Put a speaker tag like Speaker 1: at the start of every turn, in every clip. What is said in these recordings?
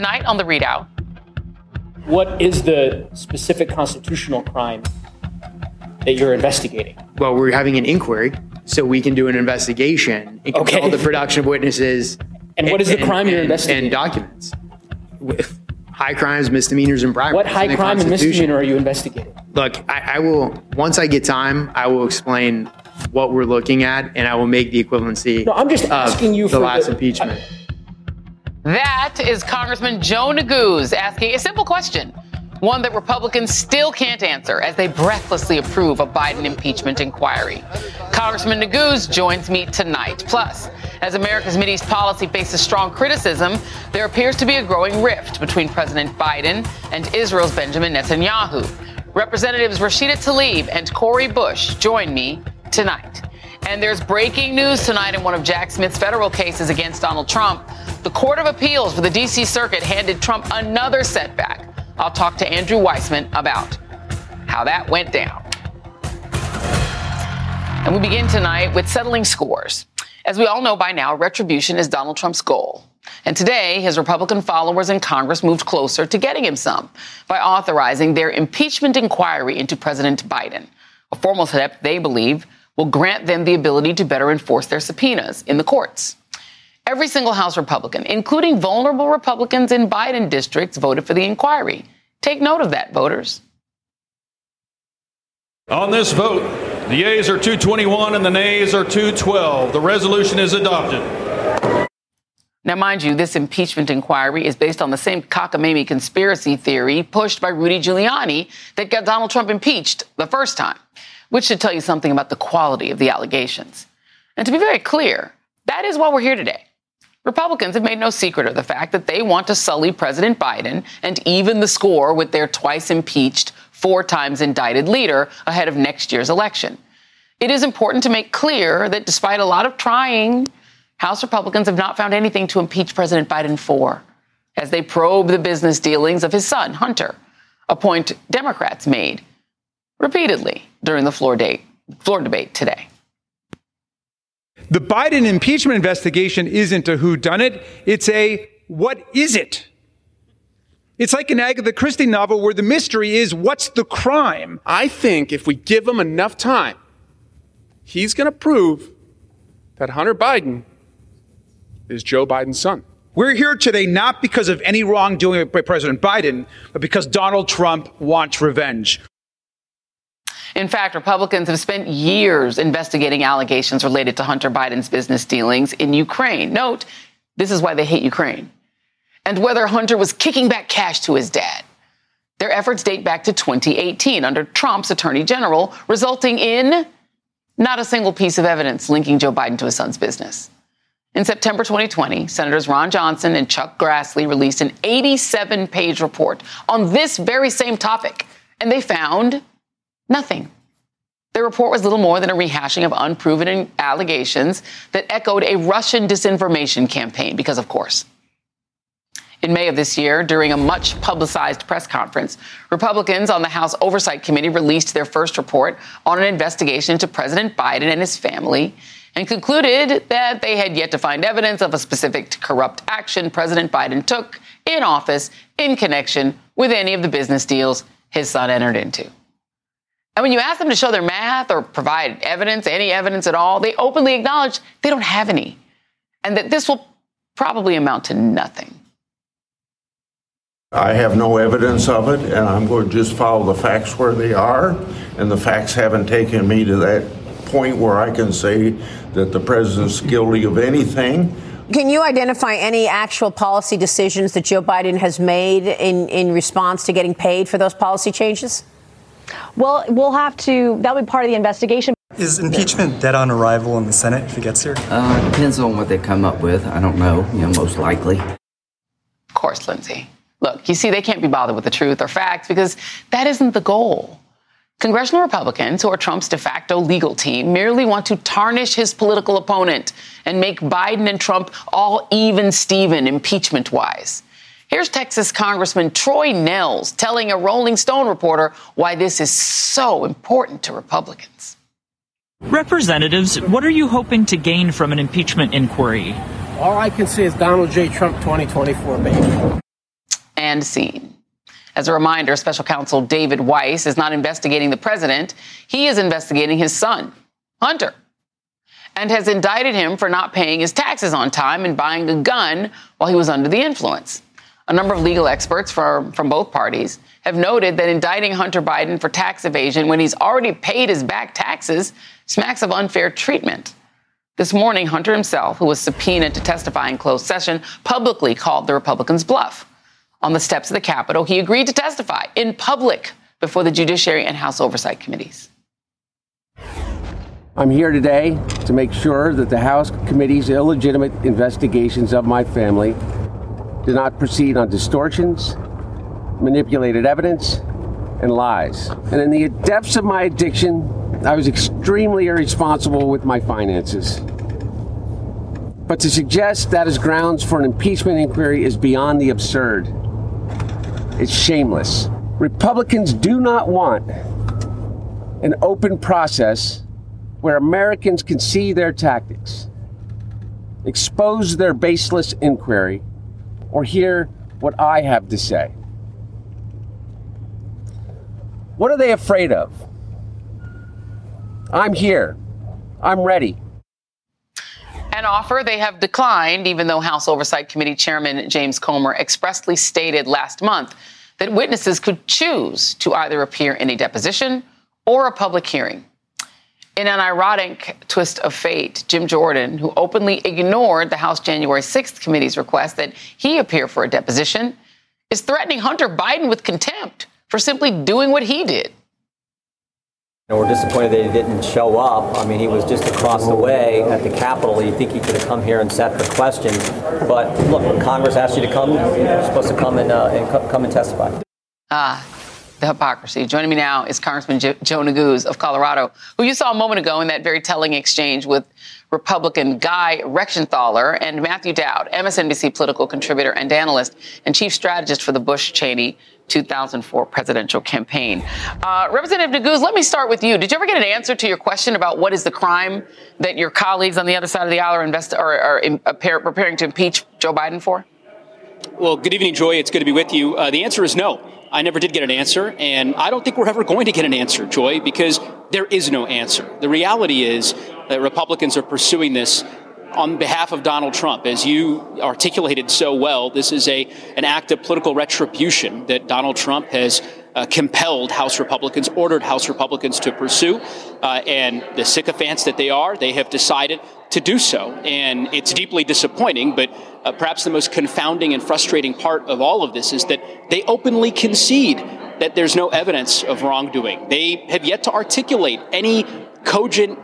Speaker 1: Tonight on the ReidOut.
Speaker 2: What is the specific constitutional crime that you're investigating?
Speaker 3: Well, we're having an inquiry, so we can do an investigation and
Speaker 2: Okay.
Speaker 3: all the production of witnesses.
Speaker 2: And what is the crime you're investigating?
Speaker 3: And documents. With High crimes, misdemeanors, and bribes.
Speaker 2: What high crime and misdemeanor are you investigating?
Speaker 3: Look, I, I will, once I get time, I will explain what we're looking at, and I will make the equivalency
Speaker 2: No, I'm just
Speaker 3: of
Speaker 2: asking you for
Speaker 3: the
Speaker 2: for
Speaker 3: last
Speaker 2: the-
Speaker 3: impeachment.
Speaker 1: That is Congressman Joe Neguse asking a simple question, one that Republicans still can't answer as they breathlessly approve a Biden impeachment inquiry. Congressman Neguse joins me tonight. Plus, as America's Mideast policy faces strong criticism, there appears to be a growing rift between President Biden and Israel's Benjamin Netanyahu. Representatives Rashida Tlaib and Cori Bush join me tonight. And there's breaking news tonight in one of Jack Smith's federal cases against Donald Trump. The Court of Appeals for the D.C. Circuit handed Trump another setback. I'll talk to Andrew Weissmann about how that went down. And we begin tonight with settling scores. As we all know by now, retribution is Donald Trump's goal. And today, his Republican followers in Congress moved closer to getting him some by authorizing their impeachment inquiry into President Biden, a formal step they believe will grant them the ability to better enforce their subpoenas in the courts. Every single House Republican, including vulnerable Republicans in Biden districts, voted for the inquiry. Take note of that, voters.
Speaker 4: On this vote, the yeas are 221 and the nays are 212. The resolution is adopted.
Speaker 1: Now, mind you, this impeachment inquiry is based on the same cockamamie conspiracy theory pushed by Rudy Giuliani that got Donald Trump impeached the first time, which should tell you something about the quality of the allegations. And to be very clear, that is why we're here today. Republicans have made no secret of the fact that they want to sully President Biden and even the score with their twice impeached, four times indicted leader ahead of next year's election. It is important to make clear that despite a lot of trying, House Republicans have not found anything to impeach President Biden for as they probe the business dealings of his son, Hunter, a point Democrats made repeatedly during the floor, date, floor debate today.
Speaker 5: The Biden impeachment investigation isn't a whodunit, it's a what is it? It's like an Agatha Christie novel where the mystery is what's the crime?
Speaker 6: I think if we give him enough time, he's going to prove that Hunter Biden is Joe Biden's son.
Speaker 5: We're here today not because of any wrongdoing by President Biden, but because Donald Trump wants revenge.
Speaker 1: In fact, Republicans have spent years investigating allegations related to Hunter Biden's business dealings in Ukraine. Note, this is why they hate Ukraine. And whether Hunter was kicking back cash to his dad. Their efforts date back to 2018 under Trump's attorney general, resulting in not a single piece of evidence linking Joe Biden to his son's business. In September 2020, Senators Ron Johnson and Chuck Grassley released an 87 page report on this very same topic, and they found nothing. The report was little more than a rehashing of unproven allegations that echoed a Russian disinformation campaign, because of course. In May of this year, during a much publicized press conference, Republicans on the House Oversight Committee released their first report on an investigation into President Biden and his family and concluded that they had yet to find evidence of a specific corrupt action President Biden took in office in connection with any of the business deals his son entered into. And when you ask them to show their math or provide evidence, any evidence at all, they openly acknowledge they don't have any and that this will probably amount to nothing.
Speaker 7: I have no evidence of it, and I'm going to just follow the facts where they are. And the facts haven't taken me to that point where I can say that the president's guilty of anything.
Speaker 8: Can you identify any actual policy decisions that Joe Biden has made in, in response to getting paid for those policy changes?
Speaker 9: Well, we'll have to, that'll be part of the investigation. Is impeachment dead on arrival in the Senate if it gets here?
Speaker 10: Uh, depends on what they come up with. I don't know. You know, most likely.
Speaker 1: Of course, Lindsey. Look, you see, they can't be bothered with the truth or facts because that isn't the goal. Congressional Republicans, who are Trump's de facto legal team, merely want to tarnish his political opponent and make Biden and Trump all even Steven impeachment wise. Here's Texas Congressman Troy Nehls telling a Rolling Stone reporter why this is so important to Republicans.
Speaker 11: Representatives, what are you hoping to gain from an impeachment inquiry?
Speaker 12: All I can see is Donald J. Trump 2024, baby.
Speaker 1: And scene. As a reminder, special counsel David Weiss is not investigating the president. He is investigating his son, Hunter, and has indicted him for not paying his taxes on time and buying a gun while he was under the influence. A number of legal experts from, from both parties have noted that indicting Hunter Biden for tax evasion when he's already paid his back taxes smacks of unfair treatment. This morning, Hunter himself, who was subpoenaed to testify in closed session, publicly called the Republicans' bluff on the steps of the Capitol, he agreed to testify in public before the Judiciary and House Oversight Committees.
Speaker 13: I'm here today to make sure that the House committee's illegitimate investigations of my family do not proceed on distortions, manipulated evidence, and lies. And in the depths of my addiction, I was extremely irresponsible with my finances. But to suggest that is grounds for an impeachment inquiry is beyond the absurd. It's shameless. Republicans do not want an open process where Americans can see their tactics, expose their baseless inquiry, or hear what I have to say. What are they afraid of? I'm here. I'm ready.
Speaker 1: An offer they have declined, even though House Oversight Committee Chairman James Comer expressly stated last month that witnesses could choose to either appear in a deposition or a public hearing. In an ironic twist of fate, Jim Jordan, who openly ignored the House January 6th committee's request that he appear for a deposition, is threatening Hunter Biden with contempt for simply doing what he did.
Speaker 14: We're disappointed that he didn't show up. I mean, he was just across the way at the Capitol. You think he could have come here and sat for questions. But look, when Congress asked you to come, you're supposed to come and, uh, and come and testify.
Speaker 1: Ah, the hypocrisy. Joining me now is Congressman Joe Neguse of Colorado, who you saw a moment ago in that very telling exchange with Republican Guy Reschenthaler and Matthew Dowd, MSNBC political contributor and analyst and chief strategist for the Bush Cheney 2004 presidential campaign. Uh, Representative Neguse, let me start with you. Did you ever get an answer to your question about what is the crime that your colleagues on the other side of the aisle are, invest- are, are in, preparing to impeach Joe Biden for?
Speaker 15: Well, good evening, Joy. It's good to be with you. Uh, the answer is no. I never did get an answer, and I don't think we're ever going to get an answer, Joy, because there is no answer. The reality is that Republicans are pursuing this on behalf of Donald Trump. As you articulated so well, this is a, an act of political retribution that Donald Trump has uh, compelled House Republicans, ordered House Republicans to pursue. Uh, and the sycophants that they are, they have decided to do so. And it's deeply disappointing, but uh, perhaps the most confounding and frustrating part of all of this is that they openly concede that there's no evidence of wrongdoing. They have yet to articulate any cogent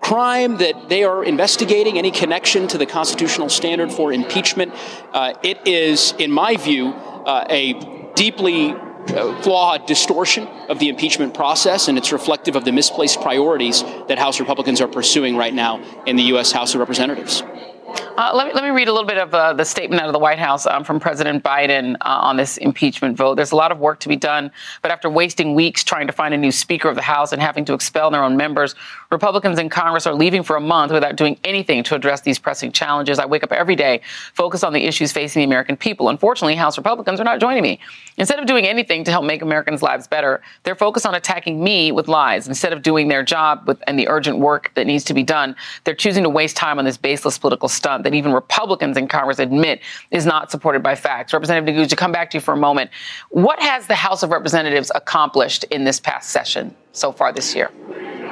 Speaker 15: crime that they are investigating, any connection to the constitutional standard for impeachment. Uh, it is, in my view, uh, a deeply flawed distortion of the impeachment process, and it's reflective of the misplaced priorities that House Republicans are pursuing right now in the U.S. House of Representatives.
Speaker 1: Uh, let, me, let me read a little bit of uh, the statement out of the White House um, from President Biden uh, on this impeachment vote. There's a lot of work to be done, but after wasting weeks trying to find a new Speaker of the House and having to expel their own members, Republicans in Congress are leaving for a month without doing anything to address these pressing challenges. I wake up every day focused on the issues facing the American people. Unfortunately, House Republicans are not joining me. Instead of doing anything to help make Americans' lives better, they're focused on attacking me with lies. Instead of doing their job with, and the urgent work that needs to be done, they're choosing to waste time on this baseless political stunt that even Republicans in Congress admit is not supported by facts. Representative to come back to you for a moment, what has the House of Representatives accomplished in this past session so far this year?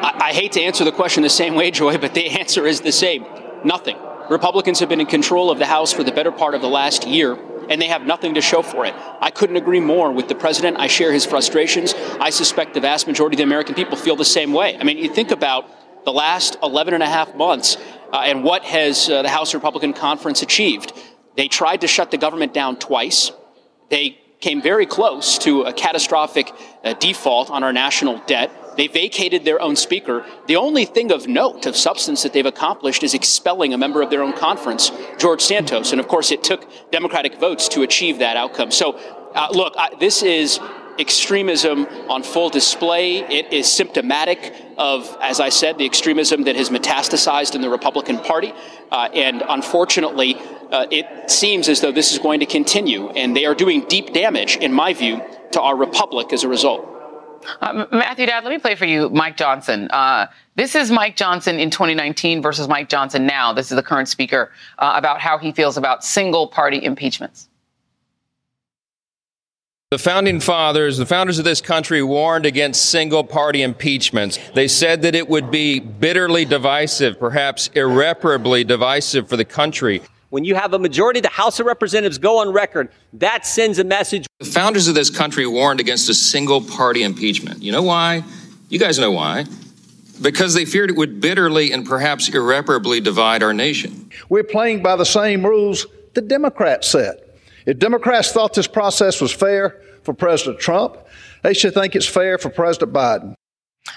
Speaker 15: I, I hate to answer the question the same way, Joy, but the answer is the same nothing. Republicans have been in control of the House for the better part of the last year and they have nothing to show for it. I couldn't agree more with the president. I share his frustrations. I suspect the vast majority of the American people feel the same way. I mean, you think about the last 11 and a half months uh, and what has uh, the House Republican Conference achieved. They tried to shut the government down twice. They came very close to a catastrophic uh, default on our national debt. They vacated their own speaker. The only thing of note, of substance that they've accomplished is expelling a member of their own conference, George Santos. And of course, it took Democratic votes to achieve that outcome. So, uh, look, I, this is extremism on full display. It is symptomatic of, as I said, the extremism that has metastasized in the Republican Party. Uh, and unfortunately, uh, it seems as though this is going to continue. And they are doing deep damage, in my view, to our republic as a result.
Speaker 1: Uh, Matthew Dowd, let me play for you Mike Johnson. Uh, this is Mike Johnson in 2019 versus Mike Johnson now. This is the current speaker uh, about how he feels about single party impeachments.
Speaker 16: The founding fathers, the founders of this country, warned against single party impeachments. They said that it would be bitterly divisive, perhaps irreparably divisive for the country.
Speaker 14: When you have a majority of the House of Representatives go on record, that sends a message.
Speaker 16: The founders of this country warned against a single party impeachment. You know why? You guys know why. Because they feared it would bitterly and perhaps irreparably divide our nation.
Speaker 17: We're playing by the same rules the Democrats set. If Democrats thought this process was fair for President Trump, they should think it's fair for President Biden.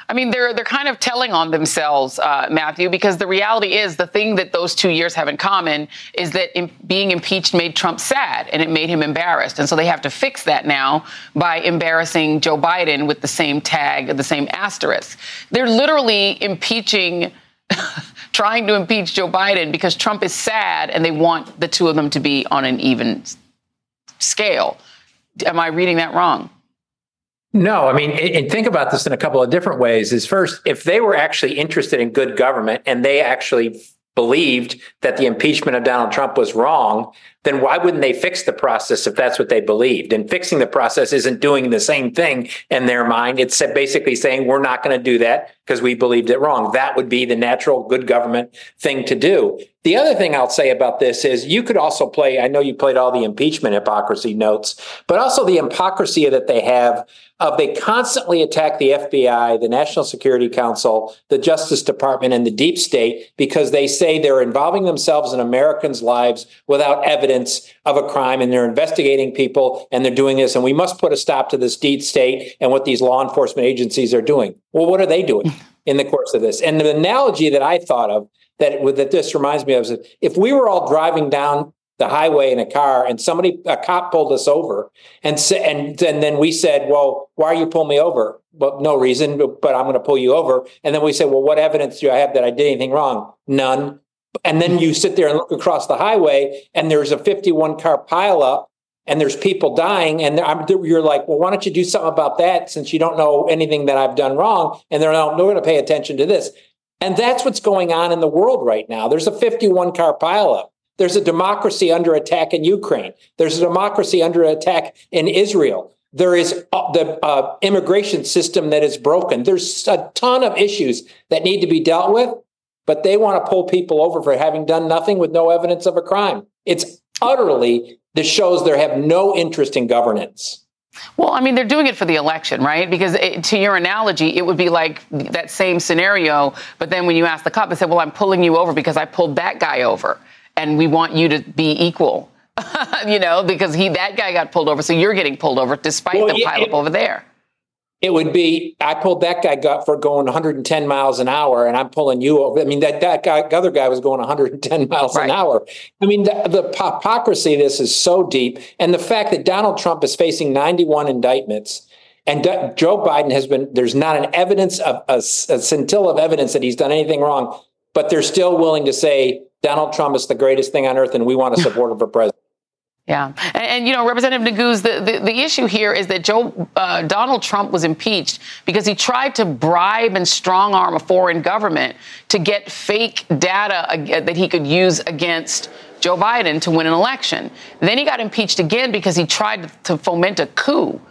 Speaker 1: I mean, they're they're kind of telling on themselves, uh, Matthew, because the reality is the thing that those two years have in common is that in, being impeached made Trump sad and it made him embarrassed, and so they have to fix that now by embarrassing Joe Biden with the same tag, the same asterisk. They're literally impeaching. trying to impeach Joe Biden because Trump is sad and they want the two of them to be on an even scale. Am I reading that wrong?
Speaker 18: No, I mean, and think about this in a couple of different ways. Is first, if they were actually interested in good government and they actually believed that the impeachment of Donald Trump was wrong, then why wouldn't they fix the process if that's what they believed? And fixing the process isn't doing the same thing in their mind. It's basically saying we're not going to do that because we believed it wrong. That would be the natural good government thing to do. The other thing I'll say about this is you could also play, I know you played all the impeachment hypocrisy notes, but also the hypocrisy that they have of they constantly attack the FBI, the National Security Council, the Justice Department, and the deep state because they say they're involving themselves in Americans' lives without evidence of a crime and they're investigating people and they're doing this. And we must put a stop to this deep state and what these law enforcement agencies are doing. Well, what are they doing in the course of this? And the analogy that I thought of that, that this reminds me of is if we were all driving down the highway in a car and somebody a cop pulled us over and and and then we said well why are you pulling me over well no reason but i'm going to pull you over and then we said well what evidence do i have that i did anything wrong none and then you sit there and look across the highway and there's a 51 car pileup and there's people dying and you're like well why don't you do something about that since you don't know anything that i've done wrong and they're not going to pay attention to this and that's what's going on in the world right now there's a 51 car pileup there's a democracy under attack in Ukraine. There's a democracy under attack in Israel. There is uh, the uh, immigration system that is broken. There's a ton of issues that need to be dealt with, but they want to pull people over for having done nothing with no evidence of a crime. It's utterly, this shows they have no interest in governance.
Speaker 1: Well, I mean, they're doing it for the election, right? Because it, to your analogy, it would be like that same scenario. But then when you ask the cop, they said, Well, I'm pulling you over because I pulled that guy over and we want you to be equal. you know, because he that guy got pulled over, so you're getting pulled over despite well, the pileup over there.
Speaker 18: It would be I pulled that guy got for going 110 miles an hour, and I'm pulling you over. I mean that that guy, other guy was going 110 miles right. an hour. I mean the, the hypocrisy of this is so deep, and the fact that Donald Trump is facing 91 indictments. And Joe Biden has been, there's not an evidence of a, a scintilla of evidence that he's done anything wrong, but they're still willing to say Donald Trump is the greatest thing on earth, and we want to support him for president.
Speaker 1: Yeah, and, and, you know, Representative Neguse, the, the, the, issue here is that Joe uh, Donald Trump was impeached because he tried to bribe and strong arm a foreign government to get fake data that he could use against Joe Biden to win an election. Then he got impeached again because he tried to foment a coup.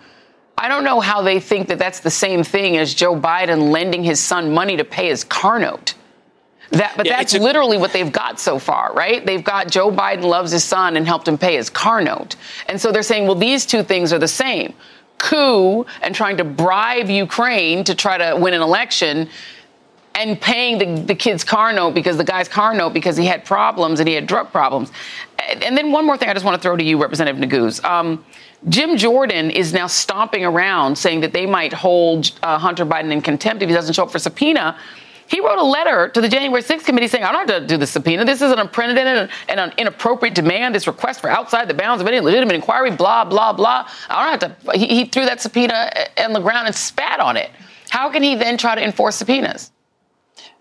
Speaker 1: I don't know how they think that that's the same thing as Joe Biden lending his son money to pay his car note. That, but yeah, that's a- literally what they've got so far, right? They've got Joe Biden loves his son and helped him pay his car note. And so they're saying, well, these two things are the same coup and trying to bribe Ukraine to try to win an election and paying the, the kid's car note because the guy's car note because he had problems and he had drug problems. And then one more thing I just want to throw to you, Representative Neguse. Um, Jim Jordan is now stomping around saying that they might hold uh, Hunter Biden in contempt if he doesn't show up for subpoena. He wrote a letter to the January 6th committee saying, I don't have to do the subpoena. This is an unprecedented and an inappropriate demand, this request for outside the bounds of any legitimate inquiry, blah, blah, blah. I don't have to. He, he threw that subpoena on the ground and spat on it. How can he then try to enforce subpoenas?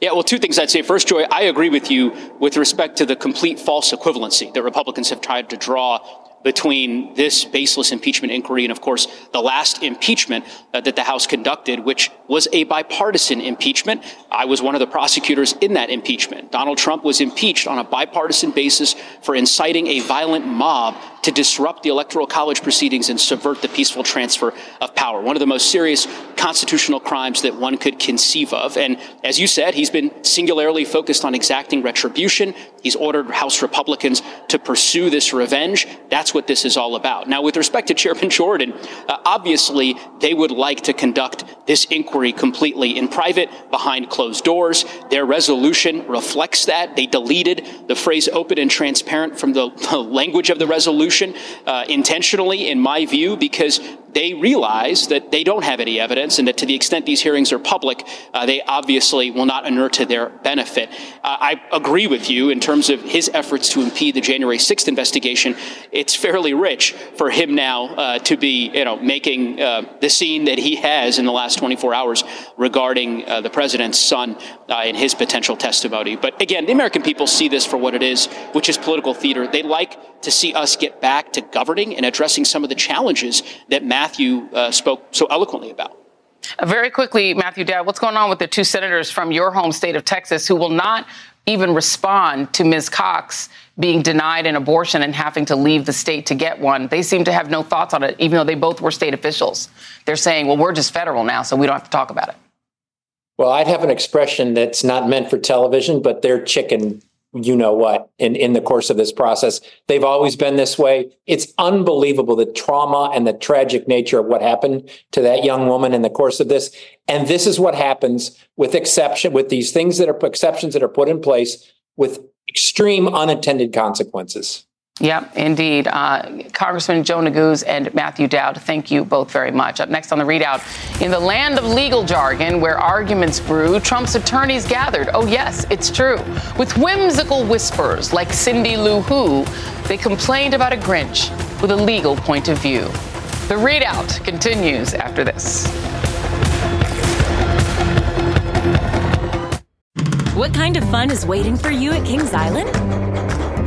Speaker 15: Yeah, well, two things I'd say. First, Joy, I agree with you with respect to the complete false equivalency that Republicans have tried to draw between this baseless impeachment inquiry and, of course, the last impeachment uh, that the House conducted, which was a bipartisan impeachment. I was one of the prosecutors in that impeachment. Donald Trump was impeached on a bipartisan basis for inciting a violent mob to disrupt the Electoral College proceedings and subvert the peaceful transfer of power. One of the most serious constitutional crimes that one could conceive of. And as you said, he's been singularly focused on exacting retribution. He's ordered House Republicans to pursue this revenge. That's what this is all about. Now, with respect to Chairman Jordan, uh, obviously they would like to conduct this inquiry completely in private, behind closed doors. Their resolution reflects that. They deleted the phrase open and transparent from the, the language of the resolution uh, intentionally, in my view, because they realize that they don't have any evidence and that to the extent these hearings are public, uh, they obviously will not inure to their benefit. Uh, I agree with you in terms of his efforts to impede the January 6th investigation. It's fairly rich for him now uh, to be, you know, making uh, the scene that he has in the last 24 hours regarding uh, the president's son uh, and his potential testimony. But again, the American people see this for what it is, which is political theater. They like to see us get back to governing and addressing some of the challenges that Matthew uh, spoke so eloquently about.
Speaker 1: Uh, very quickly, Matthew Dowd, what's going on with the two senators from your home state of Texas who will not even respond to Ms. Cox being denied an abortion and having to leave the state to get one? They seem to have no thoughts on it, even though they both were state officials. They're saying, well, we're just federal now, so we don't have to talk about it.
Speaker 18: Well, I'd have an expression that's not meant for television, but they're chicken you know what in, in the course of this process. They've always been this way. It's unbelievable the trauma and the tragic nature of what happened to that young woman in the course of this. And this is what happens with exception, with these things that are exceptions that are put in place with extreme unintended consequences.
Speaker 1: Yep, indeed. Uh, Congressman Joe Neguse and Matthew Dowd, thank you both very much. Up next on the ReidOut, in the land of legal jargon where arguments brew, Trump's attorneys gathered. Oh, yes, it's true. With whimsical whispers like Cindy Lou Who, they complained about a Grinch with a legal point of view. The ReidOut continues after this.
Speaker 19: What kind of fun is waiting for you at Kings Island?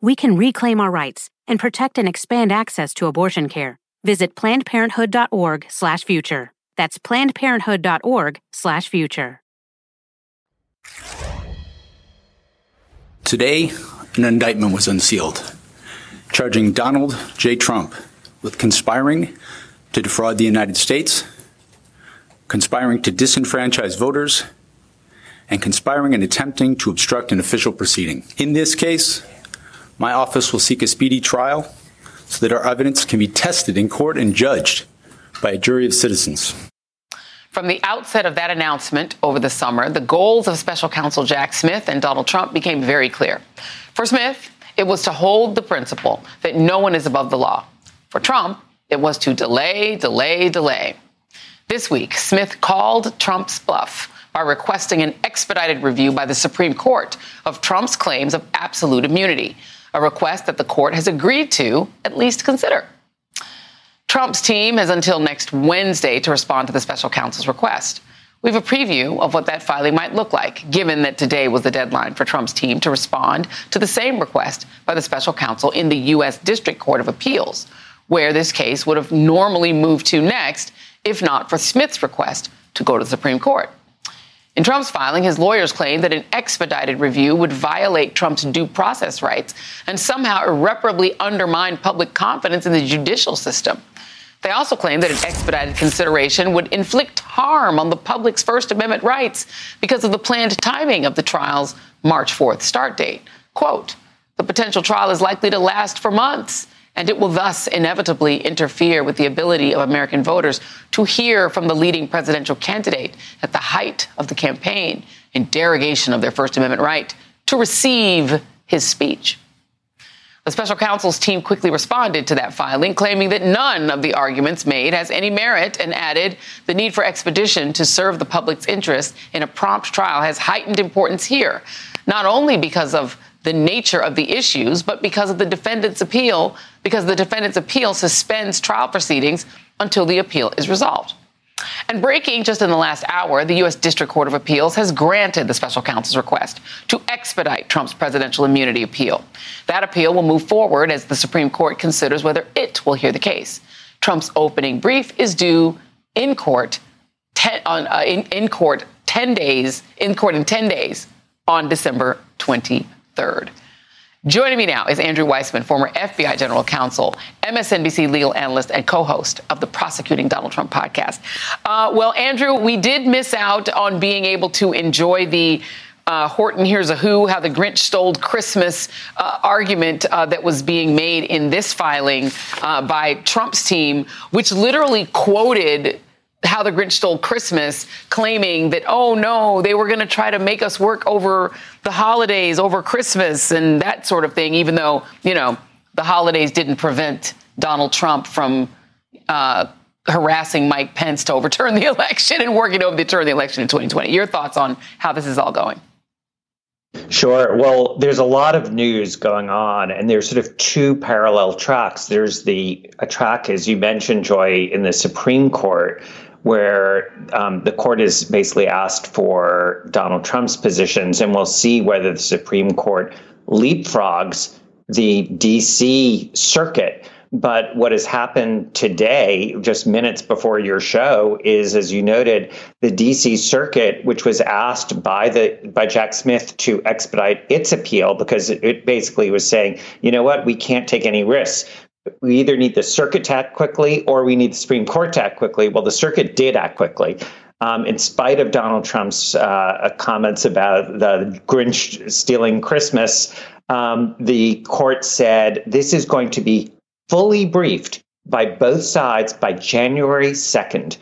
Speaker 20: we can reclaim our rights and protect and expand access to abortion care. Visit plannedparenthood.org/future. That's plannedparenthood.org/future.
Speaker 21: Today, an indictment was unsealed, charging Donald J. Trump with conspiring to defraud the United States, conspiring to disenfranchise voters, and conspiring and attempting to obstruct an official proceeding. In this case, my office will seek a speedy trial so that our evidence can be tested in court and judged by a jury of citizens.
Speaker 1: From the outset of that announcement over the summer, the goals of special counsel Jack Smith and Donald Trump became very clear. For Smith, it was to hold the principle that no one is above the law. For Trump, it was to delay, delay, delay. This week, Smith called Trump's bluff by requesting an expedited review by the Supreme Court of Trump's claims of absolute immunity, a request that the court has agreed to at least consider. Trump's team has until next Wednesday to respond to the special counsel's request. We have a preview of what that filing might look like, given that today was the deadline for Trump's team to respond to the same request by the special counsel in the U.S. District Court of Appeals, where this case would have normally moved to next if not for Smith's request to go to the Supreme Court. In Trump's filing, his lawyers claim that an expedited review would violate Trump's due process rights and somehow irreparably undermine public confidence in the judicial system. They also claim that an expedited consideration would inflict harm on the public's First Amendment rights because of the planned timing of the trial's March 4th start date. Quote, the potential trial is likely to last for months, and it will thus inevitably interfere with the ability of American voters to hear from the leading presidential candidate at the height of the campaign in derogation of their First Amendment right to receive his speech. The special counsel's team quickly responded to that filing, claiming that none of the arguments made has any merit and added the need for expedition to serve the public's interest in a prompt trial has heightened importance here, not only because of the nature of the issues, but because of the defendant's appeal, because the defendant's appeal suspends trial proceedings until the appeal is resolved. And breaking just in the last hour, the U.S. District Court of Appeals has granted the special counsel's request to expedite Trump's presidential immunity appeal. That appeal will move forward as the Supreme Court considers whether it will hear the case. Trump's opening brief is due in court ten, on, uh, in, in court 10 days, in court in 10 days on December 23rd. Joining me now is Andrew Weissmann, former FBI general counsel, MSNBC legal analyst, and co host of the Prosecuting Donald Trump podcast. Uh, well, Andrew, we did miss out on being able to enjoy the uh, Horton Hears a Who, how the Grinch stole Christmas uh, argument uh, that was being made in this filing uh, by Trump's team, which literally quoted how the Grinch stole Christmas, claiming that, oh no, they were going to try to make us work over the holidays, over Christmas, and that sort of thing, even though, you know, the holidays didn't prevent Donald Trump from uh, harassing Mike Pence to overturn the election and working to overturn the election in 2020. Your thoughts on how this is all going?
Speaker 22: Sure. Well, there's a lot of news going on, and there's sort of two parallel tracks. There's the a track, as you mentioned, Joy, in the Supreme Court, where um, the court has basically asked for Donald Trump's positions, and we'll see whether the Supreme Court leapfrogs the DC circuit. But what has happened today, just minutes before your show, is as you noted, the DC Circuit, which was asked by the by Jack Smith to expedite its appeal because it, it basically was saying, you know what, we can't take any risks we either need the circuit to act quickly or we need the Supreme Court to act quickly. Well, the circuit did act quickly. Um, in spite of Donald Trump's uh, comments about the Grinch stealing Christmas, um, the court said this is going to be fully briefed by both sides by January 2nd.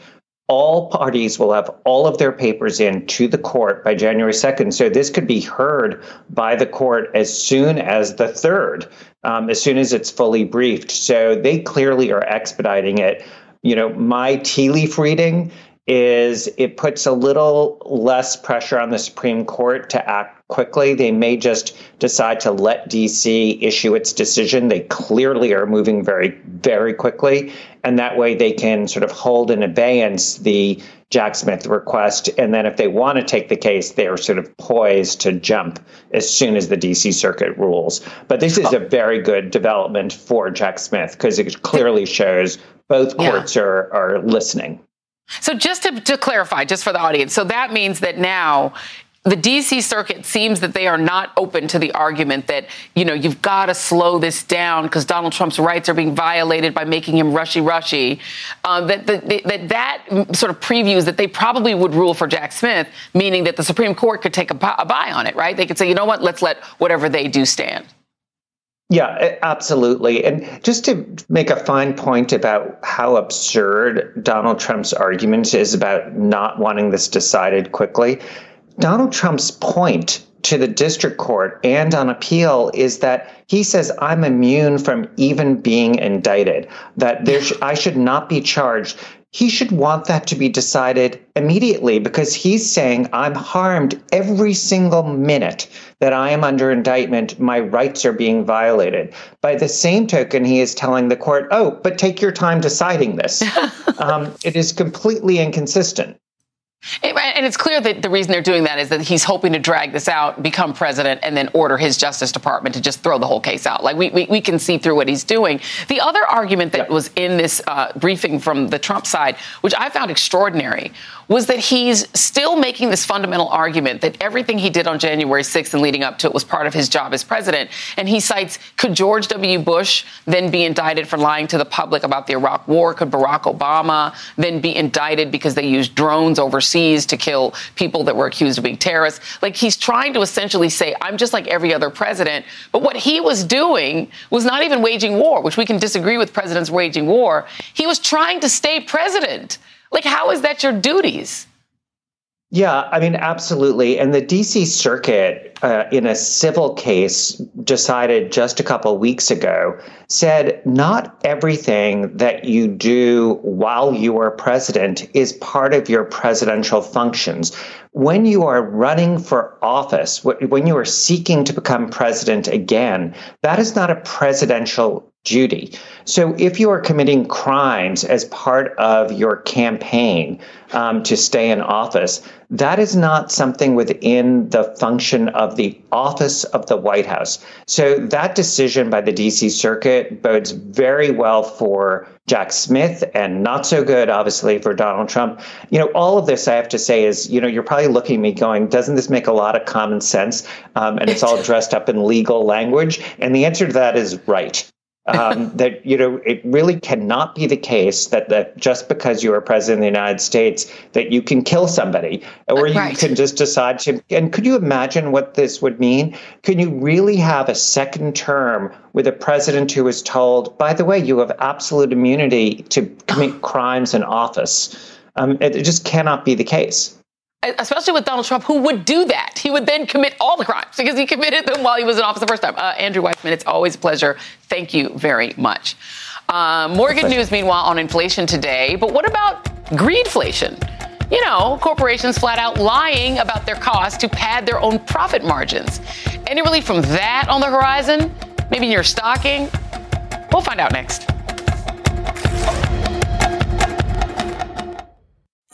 Speaker 22: All parties will have all of their papers in to the court by January 2nd. So this could be heard by the court as soon as the 3rd, um, as soon as it's fully briefed. So they clearly are expediting it. You know, my tea leaf reading is it puts a little less pressure on the Supreme Court to act quickly. They may just decide to let DC issue its decision. They clearly are moving very, very quickly. And that way they can sort of hold in abeyance the Jack Smith request. And then if they want to take the case, they're sort of poised to jump as soon as the DC circuit rules. But this is a very good development for Jack Smith because it clearly shows both courts yeah. are, are listening.
Speaker 1: So just to, to clarify, just for the audience, so that means that now the DC circuit seems that they are not open to the argument that, you know, you've got to slow this down because Donald Trump's rights are being violated by making him rushy rushy. Uh, that, that, that that sort of previews that they probably would rule for Jack Smith, meaning that the Supreme Court could take a, a buy on it, right? They could say, you know what, let's let whatever they do stand.
Speaker 22: Yeah, absolutely. And just to make a fine point about how absurd Donald Trump's argument is about not wanting this decided quickly, Donald Trump's point to the district court and on appeal is that he says I'm immune from even being indicted, that there sh- I should not be charged he should want that to be decided immediately because he's saying, I'm harmed every single minute that I am under indictment. My rights are being violated. By the same token, he is telling the court, oh, but take your time deciding this. um, it is completely inconsistent.
Speaker 1: And it's clear that the reason they're doing that is that he's hoping to drag this out, become president, and then order his Justice Department to just throw the whole case out. Like we, we, we can see through what he's doing. The other argument that was in this uh, briefing from the Trump side, which I found extraordinary, was that he's still making this fundamental argument that everything he did on January 6th and leading up to it was part of his job as president. And he cites could George W. Bush then be indicted for lying to the public about the Iraq war? Could Barack Obama then be indicted because they used drones overseas to kill people that were accused of being terrorists? Like he's trying to essentially say, I'm just like every other president. But what he was doing was not even waging war, which we can disagree with presidents waging war. He was trying to stay president. Like, how is that your duties?
Speaker 22: Yeah, I mean, absolutely. And the DC Circuit, uh, in a civil case decided just a couple weeks ago, said not everything that you do while you are president is part of your presidential functions. When you are running for office, when you are seeking to become president again, that is not a presidential duty. So if you are committing crimes as part of your campaign um, to stay in office, that is not something within the function of the office of the White House. So that decision by the DC Circuit bodes very well for Jack Smith and not so good, obviously, for Donald Trump. You know, all of this I have to say is, you know, you're probably looking at me going, doesn't this make a lot of common sense? Um, and it's all dressed up in legal language. And the answer to that is right um, that you know it really cannot be the case that that just because you are president of the United States that you can kill somebody or you right. can just decide to. And could you imagine what this would mean? Can you really have a second term with a president who is told, by the way, you have absolute immunity to commit crimes in office? Um, it, it just cannot be the case
Speaker 1: especially with Donald Trump, who would do that. He would then commit all the crimes because he committed them while he was in office the first time. Uh, Andrew Weissmann, it's always a pleasure. Thank you very much. Uh, more good news, meanwhile, on inflation today. But what about greedflation? You know, corporations flat out lying about their costs to pad their own profit margins. Any relief from that on the horizon? Maybe in your stocking? We'll find out next.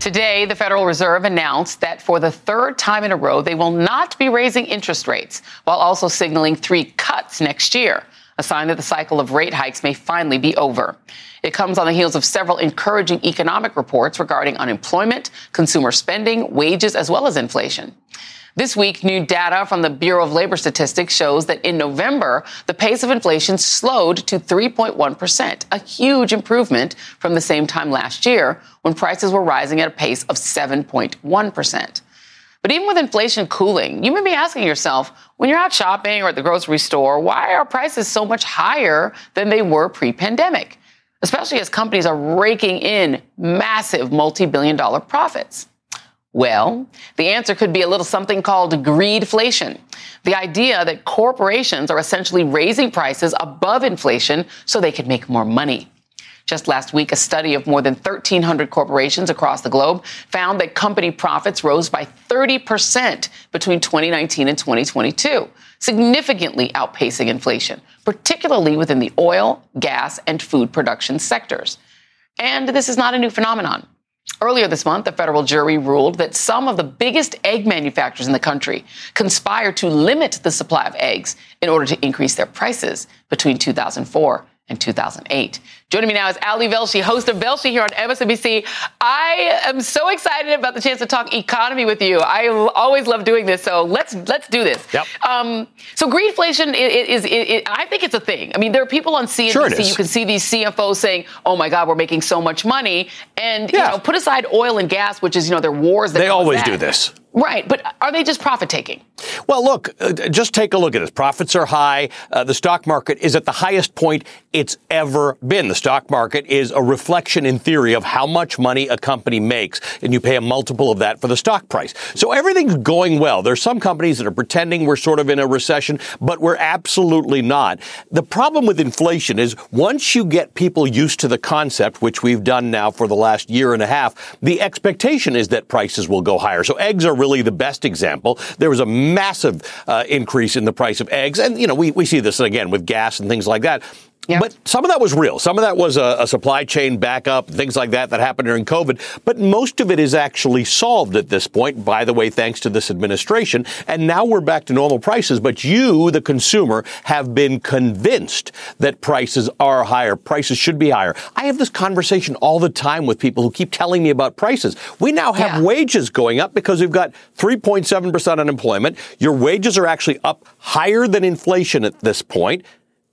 Speaker 1: Today, the Federal Reserve announced that for the third time in a row, they will not be raising interest rates, while also signaling three cuts next year, a sign that the cycle of rate hikes may finally be over. It comes on the heels of several encouraging economic reports regarding unemployment, consumer spending, wages, as well as inflation. This week, new data from the Bureau of Labor Statistics shows that in November, the pace of inflation slowed to 3.1%, a huge improvement from the same time last year when prices were rising at a pace of 7.1%. But even with inflation cooling, you may be asking yourself, when you're out shopping or at the grocery store, why are prices so much higher than they were pre pandemic? Especially as companies are raking in massive multi billion dollar profits. Well, the answer could be a little something called greedflation. The idea that corporations are essentially raising prices above inflation so they can make more money. Just last week, a study of more than 1,300 corporations across the globe found that company profits rose by 30% between 2019 and 2022, significantly outpacing inflation, particularly within the oil, gas, and food production sectors. And this is not a new phenomenon. Earlier this month, a federal jury ruled that some of the biggest egg manufacturers in the country conspired to limit the supply of eggs in order to increase their prices between 2004 and 2008. Joining me now is Ali Velshi, host of Velshi here on MSNBC. I am so excited about the chance to talk economy with you. I always love doing this, so let's let's do this.
Speaker 23: Yep. Um,
Speaker 1: so greedflation is, is, is, I think it's a thing. I mean, there are people on CNBC. Sure you can see these CFOs saying, "Oh my God, we're making so much money," and yeah. you know, put aside oil and gas, which is you know, their wars.
Speaker 23: they always
Speaker 1: that.
Speaker 23: do this.
Speaker 1: Right, but are they just profit taking?
Speaker 23: Well, look, uh, just take a look at it. Profits are high. Uh, the stock market is at the highest point it's ever been. The stock market is a reflection, in theory, of how much money a company makes, and you pay a multiple of that for the stock price. So everything's going well. There's some companies that are pretending we're sort of in a recession, but we're absolutely not. The problem with inflation is once you get people used to the concept, which we've done now for the last year and a half, the expectation is that prices will go higher. So eggs are really the best example. There was a massive uh, increase in the price of eggs. And, you know, we, we see this again with gas and things like that. Yep. But some of that was real. Some of that was a, a, supply chain backup, things like that that happened during COVID. But most of it is actually solved at this point, by the way, thanks to this administration. And now we're back to normal prices. But you, the consumer, have been convinced that prices are higher. Prices should be higher. I have this conversation all the time with people who keep telling me about prices. We now have yeah. wages going up because we've got 3.7% unemployment. Your wages are actually up higher than inflation at this point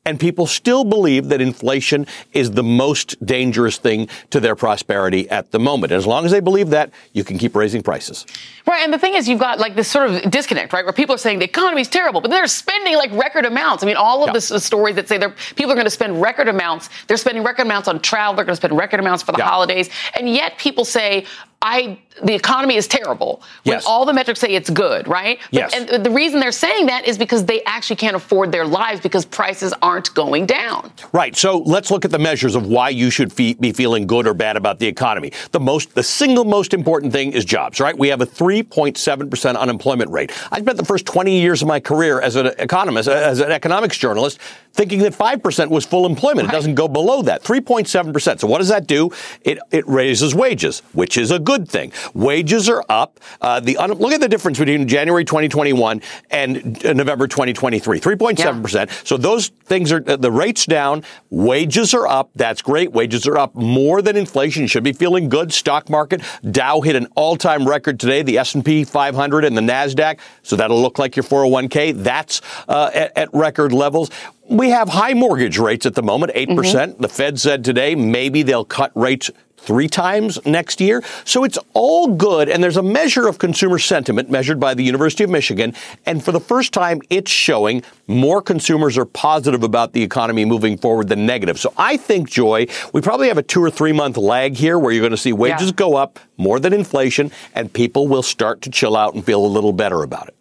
Speaker 23: and people still believe that inflation is the most dangerous thing to their prosperity at the moment. And as long as they believe that, you can keep raising prices.
Speaker 1: Right, and the thing is, you've got like this sort of disconnect, right, where people are saying the economy is terrible, but they're spending like record amounts. I mean, all of yeah. the stories that say they're people are going to spend record amounts. They're spending record amounts on travel. They're going to spend record amounts for the yeah. holidays, and yet people say, I the economy is terrible when yes. all the metrics say it's good, right? But,
Speaker 23: yes.
Speaker 1: And the reason they're saying that is because they actually can't afford their lives because prices aren't going down.
Speaker 23: Right. So let's look at the measures of why you should be feeling good or bad about the economy. The most, the single most important thing is jobs, right? We have a 3.7% unemployment rate. I spent the first 20 years of my career as an economist, as an economics journalist, thinking that 5% was full employment. Right. It doesn't go below that. 3.7%. So what does that do? It, it raises wages, which is a good thing. Wages are up. Uh, the un- look at the difference between January 2021 and uh, November 2023, 3.7 percent. Yeah. So those things are the rates down. Wages are up. That's great. Wages are up more than inflation. You should be feeling good. Stock market Dow hit an all-time record today. The S&P 500 and the Nasdaq. So that'll look like your 401k. That's uh, at, at record levels. We have high mortgage rates at the moment, 8%. Mm-hmm. percent mm hmm The Fed said today maybe they'll cut rates three times next year. So it's all good. And there's a measure of consumer sentiment measured by the University of Michigan. And for the first time, it's showing more consumers are positive about the economy moving forward than negative. So I think, Joy, we probably have a two or three month lag here where you're going to see wages yeah. go up more than inflation and people will start to chill out and feel a little better about it.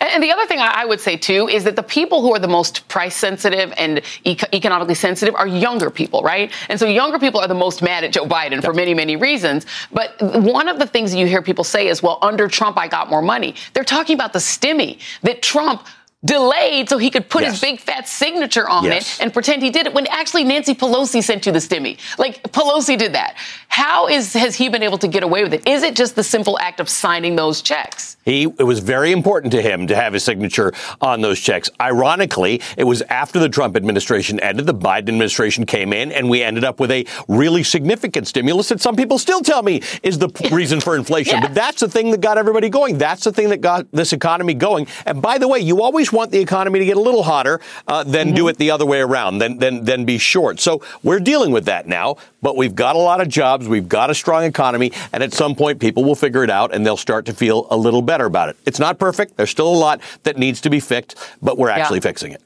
Speaker 1: And the other thing I would say too is that the people who are the most price sensitive and economically sensitive are younger people, right? And so younger people are the most mad at Joe Biden for many, many reasons. But one of the things you hear people say is, well, under Trump, I got more money. They're talking about the stimmy that Trump delayed so he could put yes. his big fat signature on yes. it and pretend he did it when actually Nancy Pelosi sent you the stimmy. Like Pelosi did that. How is has he been able to get away with it? Is it just the simple act of signing those checks?
Speaker 23: He it was very important to him to have his signature on those checks. Ironically, it was after the Trump administration ended, the Biden administration came in and we ended up with a really significant stimulus that some people still tell me is the reason for inflation. But that's the thing that got everybody going. That's the thing that got this economy going. And by the way, you always want the economy to get a little hotter uh, than mm-hmm. do it the other way around, then, then, then be short. So we're dealing with that now, but we've got a lot of jobs. We've got a strong economy. And at some point, people will figure it out and they'll start to feel a little better about it. It's not perfect. There's still a lot that needs to be fixed, but we're actually yeah. fixing it.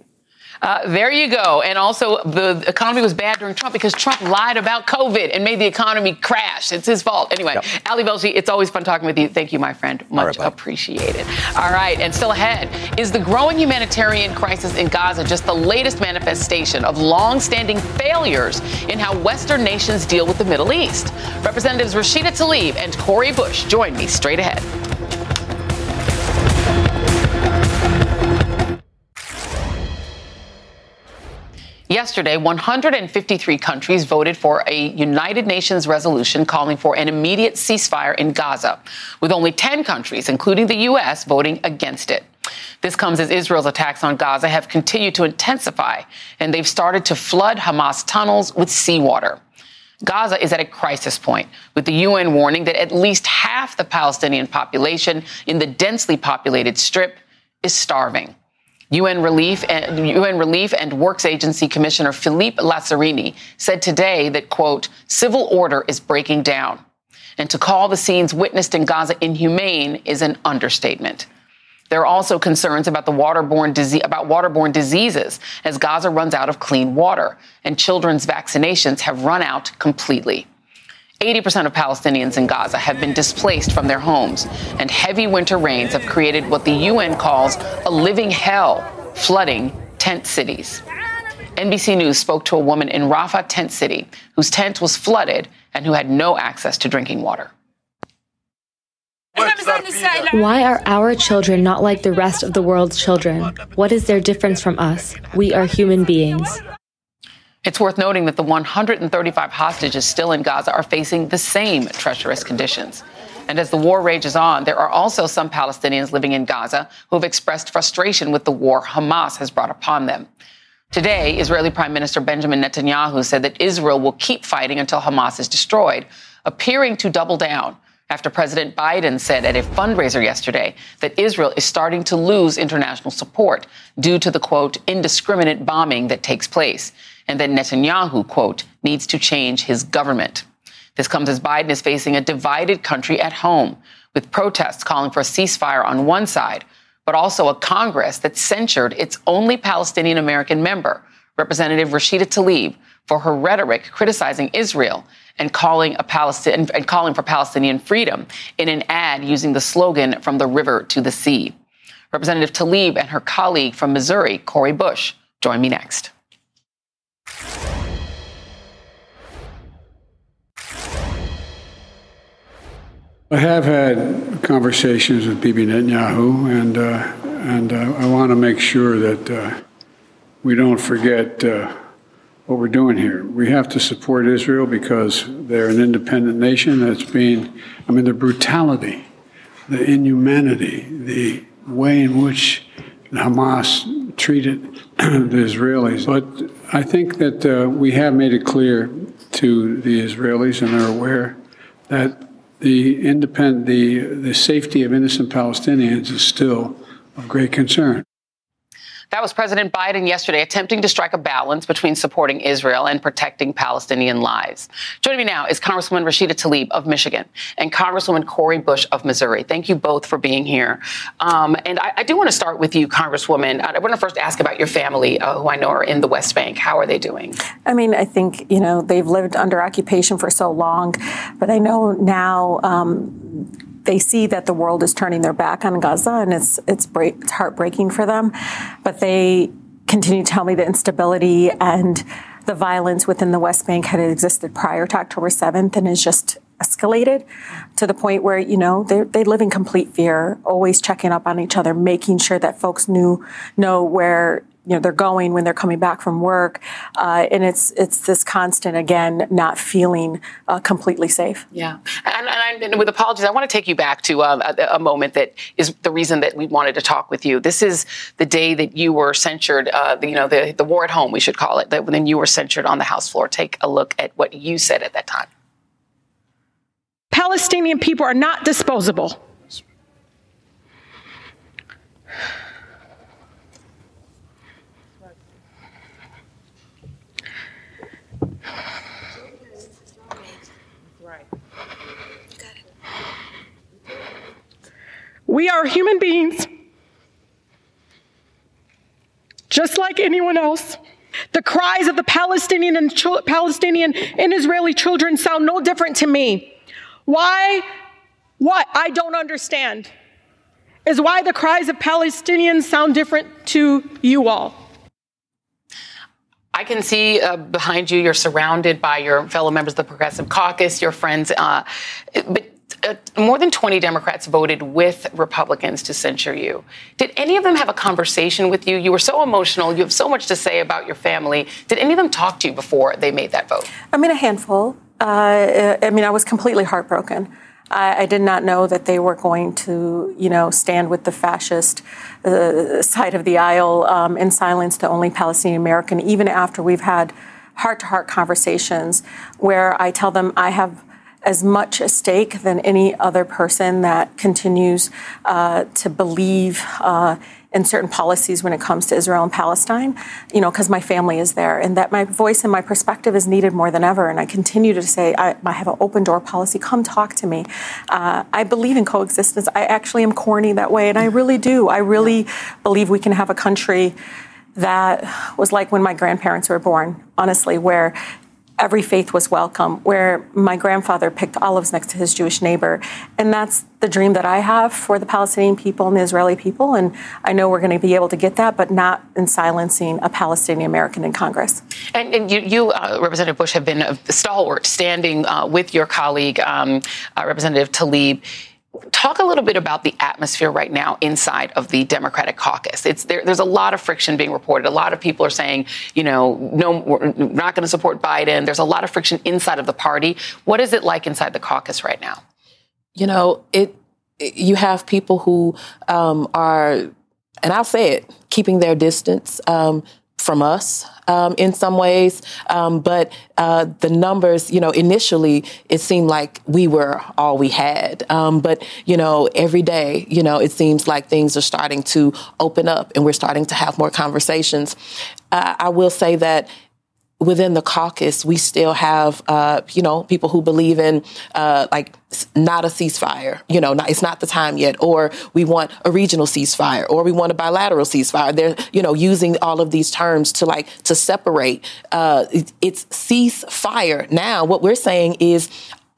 Speaker 1: Uh, there you go. And also, the economy was bad during Trump because Trump lied about COVID and made the economy crash. It's his fault. Anyway, yep. Ali Velshi, it's always fun talking with you. Thank you, my friend. Much right, appreciated. All right. And still ahead is the growing humanitarian crisis in Gaza just the latest manifestation of long-standing failures in how Western nations deal with the Middle East. Representatives Rashida Tlaib and Cori Bush join me straight ahead. Yesterday, 153 countries voted for a United Nations resolution calling for an immediate ceasefire in Gaza, with only 10 countries, including the U.S., voting against it. This comes as Israel's attacks on Gaza have continued to intensify, and they've started to flood Hamas tunnels with seawater. Gaza is at a crisis point, with the UN warning that at least half the Palestinian population in the densely populated strip is starving. UN Relief and UN Relief and Works Agency Commissioner Philippe Lazzarini said today that quote civil order is breaking down and to call the scenes witnessed in Gaza inhumane is an understatement. There are also concerns about the waterborne disease, about waterborne diseases as Gaza runs out of clean water and children's vaccinations have run out completely. 80% of Palestinians in Gaza have been displaced from their homes, and heavy winter rains have created what the UN calls a living hell, flooding tent cities. NBC News spoke to a woman in Rafah tent city whose tent was flooded and who had no access to drinking water.
Speaker 24: Why are our children not like the rest of the world's children? What is their difference from us? We are human beings.
Speaker 1: It's worth noting that the 135 hostages still in Gaza are facing the same treacherous conditions. And as the war rages on, there are also some Palestinians living in Gaza who have expressed frustration with the war Hamas has brought upon them. Today, Israeli Prime Minister Benjamin Netanyahu said that Israel will keep fighting until Hamas is destroyed, appearing to double down after President Biden said at a fundraiser yesterday that Israel is starting to lose international support due to the quote, indiscriminate bombing that takes place and that Netanyahu, quote, needs to change his government. This comes as Biden is facing a divided country at home, with protests calling for a ceasefire on one side, but also a Congress that censured its only Palestinian American member, Representative Rashida Tlaib, for her rhetoric criticizing Israel and calling, Palestin- and calling for Palestinian freedom in an ad using the slogan from the river to the sea. Representative Tlaib and her colleague from Missouri, Cori Bush, join me next.
Speaker 25: I have had conversations with Bibi Netanyahu, and uh, and uh, I want to make sure that uh, we don't forget uh, what we're doing here. We have to support Israel because they're an independent nation that's being, I mean, the brutality, the inhumanity, the way in which Hamas treated the Israelis. But I think that uh, we have made it clear to the Israelis, and they're aware that the independent, the, the safety of innocent Palestinians is still of great concern.
Speaker 1: That was President Biden yesterday attempting to strike a balance between supporting Israel and protecting Palestinian lives. Joining me now is Congresswoman Rashida Tlaib of Michigan and Congresswoman Cori Bush of Missouri. Thank you both for being here. Um, and I, I, do want to start with you, Congresswoman. I want to first ask about your family, uh, who I know are in the West Bank. How are they doing?
Speaker 26: I mean, I think, you know, they've lived under occupation for so long, but I know now. Um, they see that the world is turning their back on Gaza, and it's it's, break, it's heartbreaking for them. But they continue to tell me the instability and the violence within the West Bank had existed prior to October 7th and is just escalated to the point where you know they they live in complete fear, always checking up on each other, making sure that folks knew know where you know they're going when they're coming back from work, uh, and it's it's this constant again not feeling uh, completely safe.
Speaker 1: Yeah, and, and, and, with apologies, I want to take you back to uh, a, a, moment that is the reason that we wanted to talk with you. This is the day that you were censured. Uh, you know, the the war at home, we should call it. That when you were censured on the House floor. Take a look at what you said at that time.
Speaker 27: Palestinian people are not disposable. We are human beings, just like anyone else. The cries of the Palestinian and Palestinian and Israeli children sound no different to me. Why? What I don't understand is why the cries of Palestinians sound different to you all.
Speaker 1: I can see uh, behind you, you're surrounded by your fellow members of the Progressive Caucus, your friends. Uh, but uh, more than 20 Democrats voted with Republicans to censure you. Did any of them have a conversation with you? You were so emotional. You have so much to say about your family. Did any of them talk to you before they made that vote?
Speaker 26: I mean, a handful. Uh, I mean, I was completely heartbroken. I, I, did not know that they were going to, you know, stand with the fascist uh, side of the aisle um, and silence the only Palestinian American, even after we've had heart to heart conversations where I tell them I have as much a stake than any other person that continues uh, to believe uh, in certain policies when it comes to Israel and Palestine, you know, because my family is there and that my voice and my perspective is needed more than ever. And I continue to say, I, I have an open door policy. Come talk to me. Uh, I believe in coexistence. I actually am corny that way, and I really do. I really believe we can have a country that was like when my grandparents were born, honestly, where every faith was welcome, where my grandfather picked olives next to his Jewish neighbor. And that's the dream that I have for the Palestinian people and the Israeli people. And I know we're going to be able to get that, but not in silencing a Palestinian American in Congress.
Speaker 1: And, and you, you uh, Representative Bush, have been a stalwart standing uh, with your colleague, um, uh, Representative Tlaib. Talk a little bit about the atmosphere right now inside of the Democratic caucus. It's there, there's a lot of friction being reported. A lot of people are saying, you know, no, we're not going to support Biden. There's a lot of friction inside of the party. What is it like inside the caucus right now?
Speaker 28: You know, it. You have people who um, are, and I'll say it, keeping their distance. Um, from us um, in some ways. Um, but uh, the numbers, you know, initially it seemed like we were all we had. Um, but, you know, every day, you know, it seems like things are starting to open up and we're starting to have more conversations. Uh, I will say that within the caucus, we still have, uh, you know, people who believe in uh, like not a ceasefire. You know, not, it's not the time yet, or we want a regional ceasefire, or we want a bilateral ceasefire. They're, you know, using all of these terms to like to separate. Uh, it's ceasefire. Now, what we're saying is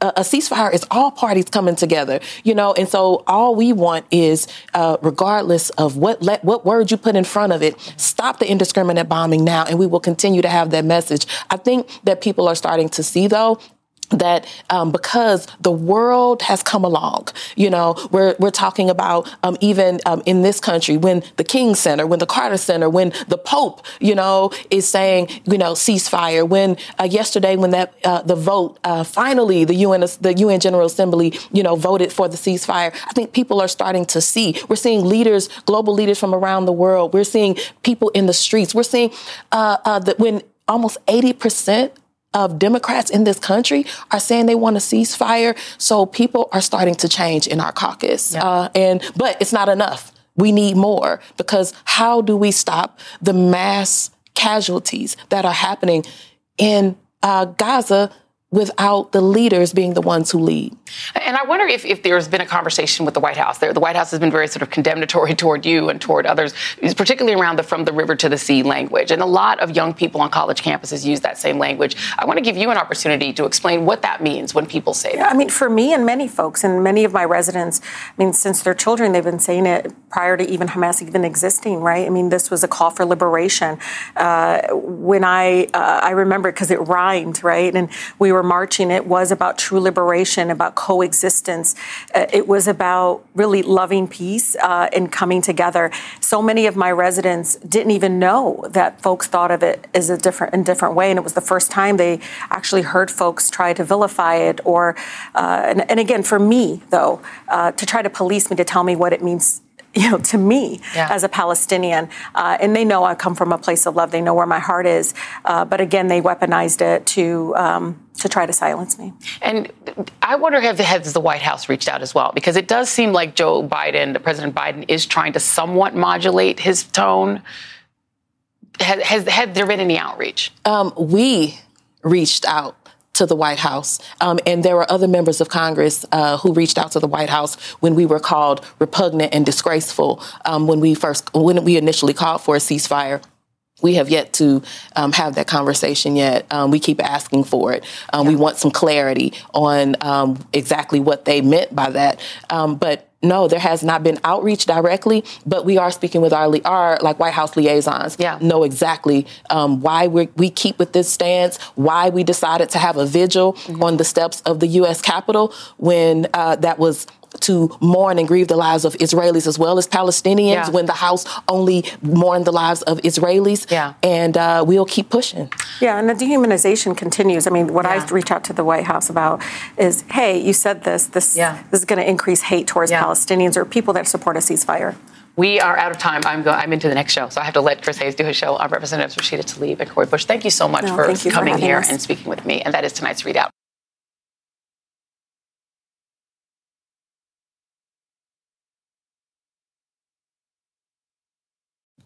Speaker 28: a, ceasefire is all parties coming together, you know, and so all we want is, uh, regardless of what let, what word you put in front of it, stop the indiscriminate bombing now, and we will continue to have that message. I think that people are starting to see though that um, because the world has come along, you know, we're we're talking about um, even um, in this country when the King Center, when the Carter Center, when the Pope, you know, is saying, you know, ceasefire. When uh, yesterday, when that uh, the vote uh, finally the UN the UN General Assembly, you know, voted for the ceasefire. I think people are starting to see. We're seeing leaders, global leaders from around the world. We're seeing people in the streets. We're seeing uh, uh, that when almost eighty percent of Democrats in this country are saying they want a ceasefire. So people are starting to change in our caucus. Yeah. Uh, and but it's not enough. We need more because how do we stop the mass casualties that are happening in uh, Gaza without the leaders being the ones who lead.
Speaker 1: And I wonder if, if there's been a conversation with the White House. The White House has been very sort of condemnatory toward you and toward others, particularly around the from the river to the sea language. And a lot of young people on college campuses use that same language. I want to give you an opportunity to explain what that means when people say
Speaker 26: yeah,
Speaker 1: that.
Speaker 26: I mean, for me and many folks and many of my residents, I mean, since they're children, they've been saying it prior to even Hamas even existing, right? I mean, this was a call for liberation. Uh, when I, uh, I remember it because it rhymed, right? And we were were marching, it was about true liberation, about coexistence. Uh, it was about really loving peace uh, and coming together. So many of my residents didn't even know that folks thought of it as a different, in different way, and it was the first time they actually heard folks try to vilify it. Or, uh, and, and, again, for me though, uh, to try to police me to tell me what it means you know, to me yeah. as a Palestinian. Uh, and they know I come from a place of love. They know where my heart is. Uh, but again, they weaponized it to um, to try to silence me.
Speaker 1: And I wonder if has the White House reached out as well, because it does seem like Joe Biden, the President Biden, is trying to somewhat modulate his tone. Has, has, has there been any outreach?
Speaker 28: Um, we reached out to the White House. Um, and there were other members of Congress uh, who reached out to the White House when we were called repugnant and disgraceful um, when we first, when we initially called for a ceasefire. We have yet to um, have that conversation yet. Um, we keep asking for it. Um, yeah. We want some clarity on um, exactly what they meant by that. Um, but no, there has not been outreach directly, but we are speaking with our our like White House liaisons.
Speaker 1: Yeah,
Speaker 28: know exactly um, why we we keep with this stance, why we decided to have a vigil mm-hmm. on the steps of the U.S. Capitol when uh, that was to mourn and grieve the lives of Israelis as well as Palestinians yeah. when the House only mourned the lives of Israelis.
Speaker 1: Yeah.
Speaker 28: And uh, we'll keep pushing.
Speaker 26: Yeah, and the dehumanization continues. I mean, what yeah. I reach out to the White House about is, hey, you said this. This, yeah. this is going to increase hate towards yeah. Palestinians or people that support a ceasefire.
Speaker 1: We are out of time. I'm going. I'm into the next show, so I have to let Chris Hayes do his show. Our representatives Rashida Tlaib and Cori Bush. Thank you so much no, for coming for here us. and speaking with me. And that is tonight's ReidOut.